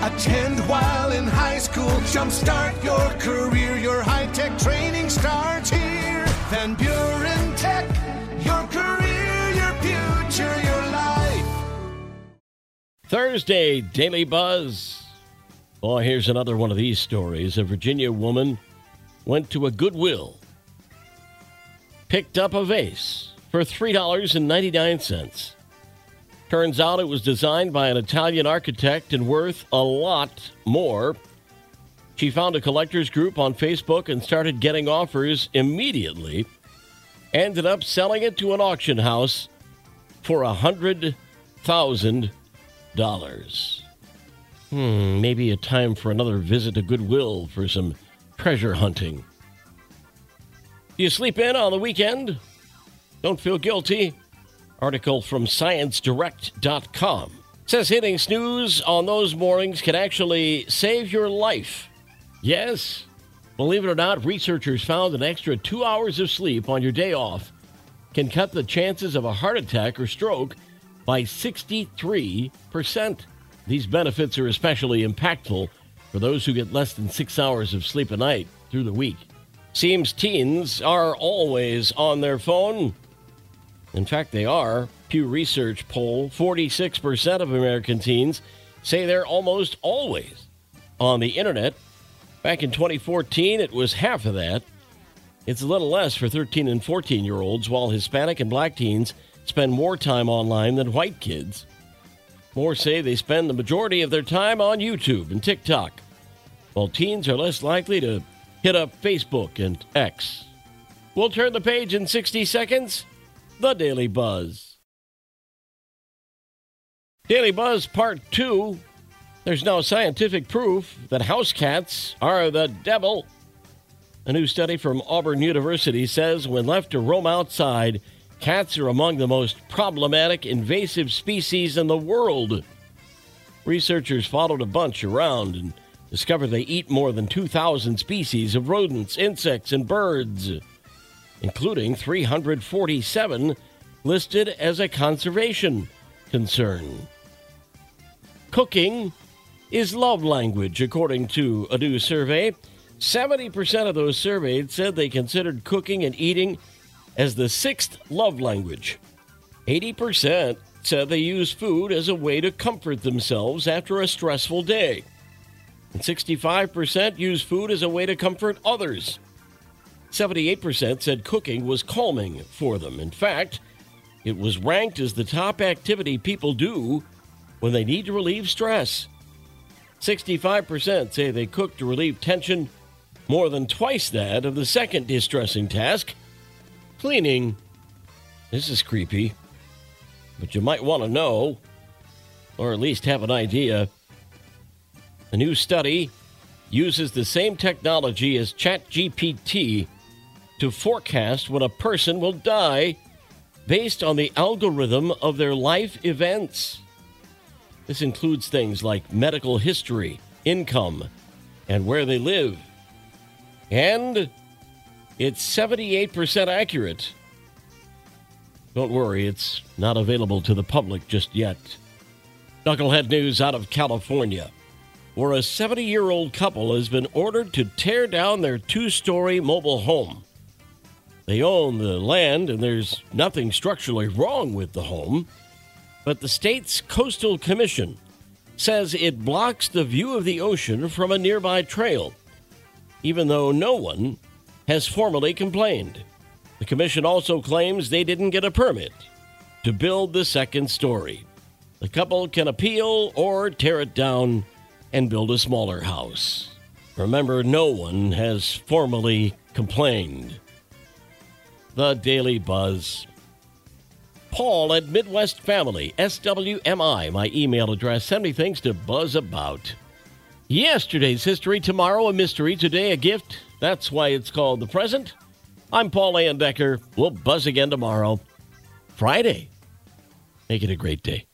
Attend while in high school. Jumpstart your career. Your high tech training starts here. Van Buren Tech. Your career, your future, your life. Thursday, Daily Buzz. Oh, here's another one of these stories. A Virginia woman went to a Goodwill, picked up a vase for $3.99. Turns out it was designed by an Italian architect and worth a lot more. She found a collectors group on Facebook and started getting offers immediately. Ended up selling it to an auction house for a hundred thousand dollars. Hmm, maybe a time for another visit to Goodwill for some treasure hunting. Do you sleep in on the weekend? Don't feel guilty. Article from ScienceDirect.com says hitting snooze on those mornings can actually save your life. Yes, believe it or not, researchers found an extra two hours of sleep on your day off can cut the chances of a heart attack or stroke by 63%. These benefits are especially impactful for those who get less than six hours of sleep a night through the week. Seems teens are always on their phone. In fact, they are. Pew Research poll 46% of American teens say they're almost always on the internet. Back in 2014, it was half of that. It's a little less for 13 and 14 year olds, while Hispanic and black teens spend more time online than white kids. More say they spend the majority of their time on YouTube and TikTok, while teens are less likely to hit up Facebook and X. We'll turn the page in 60 seconds. The Daily Buzz. Daily Buzz Part 2. There's now scientific proof that house cats are the devil. A new study from Auburn University says when left to roam outside, cats are among the most problematic invasive species in the world. Researchers followed a bunch around and discovered they eat more than 2,000 species of rodents, insects, and birds, including 347 listed as a conservation concern. Cooking is love language, according to a new survey. 70% of those surveyed said they considered cooking and eating as the sixth love language. 80% said they use food as a way to comfort themselves after a stressful day. And 65% use food as a way to comfort others. 78% said cooking was calming for them. In fact, it was ranked as the top activity people do when they need to relieve stress. 65% say they cook to relieve tension, more than twice that of the second distressing task cleaning. This is creepy, but you might want to know, or at least have an idea. A new study uses the same technology as ChatGPT to forecast when a person will die based on the algorithm of their life events. This includes things like medical history, income, and where they live. And it's 78% accurate. Don't worry, it's not available to the public just yet. Knucklehead news out of California, where a 70 year old couple has been ordered to tear down their two story mobile home. They own the land, and there's nothing structurally wrong with the home, but the state's Coastal Commission says it blocks the view of the ocean from a nearby trail, even though no one has formally complained. The commission also claims they didn't get a permit to build the second story. The couple can appeal or tear it down and build a smaller house. Remember, no one has formally complained. The Daily Buzz. Paul at Midwest Family, SWMI, my email address. Send me things to buzz about. Yesterday's history, tomorrow a mystery, today a gift. That's why it's called the present. I'm Paul Decker. We'll buzz again tomorrow, Friday. Make it a great day.